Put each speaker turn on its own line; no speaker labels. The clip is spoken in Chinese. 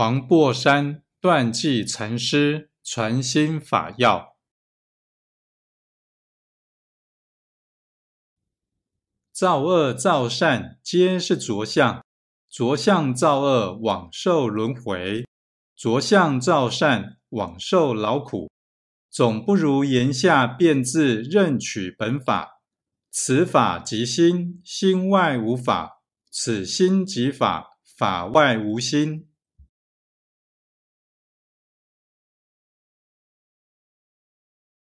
黄檗山断际禅师传心法要：造恶造善皆是着相，着相造恶往受轮回，着相造善往受劳苦。总不如言下便自任取本法，此法即心，心外无法；此心即法，法外无心。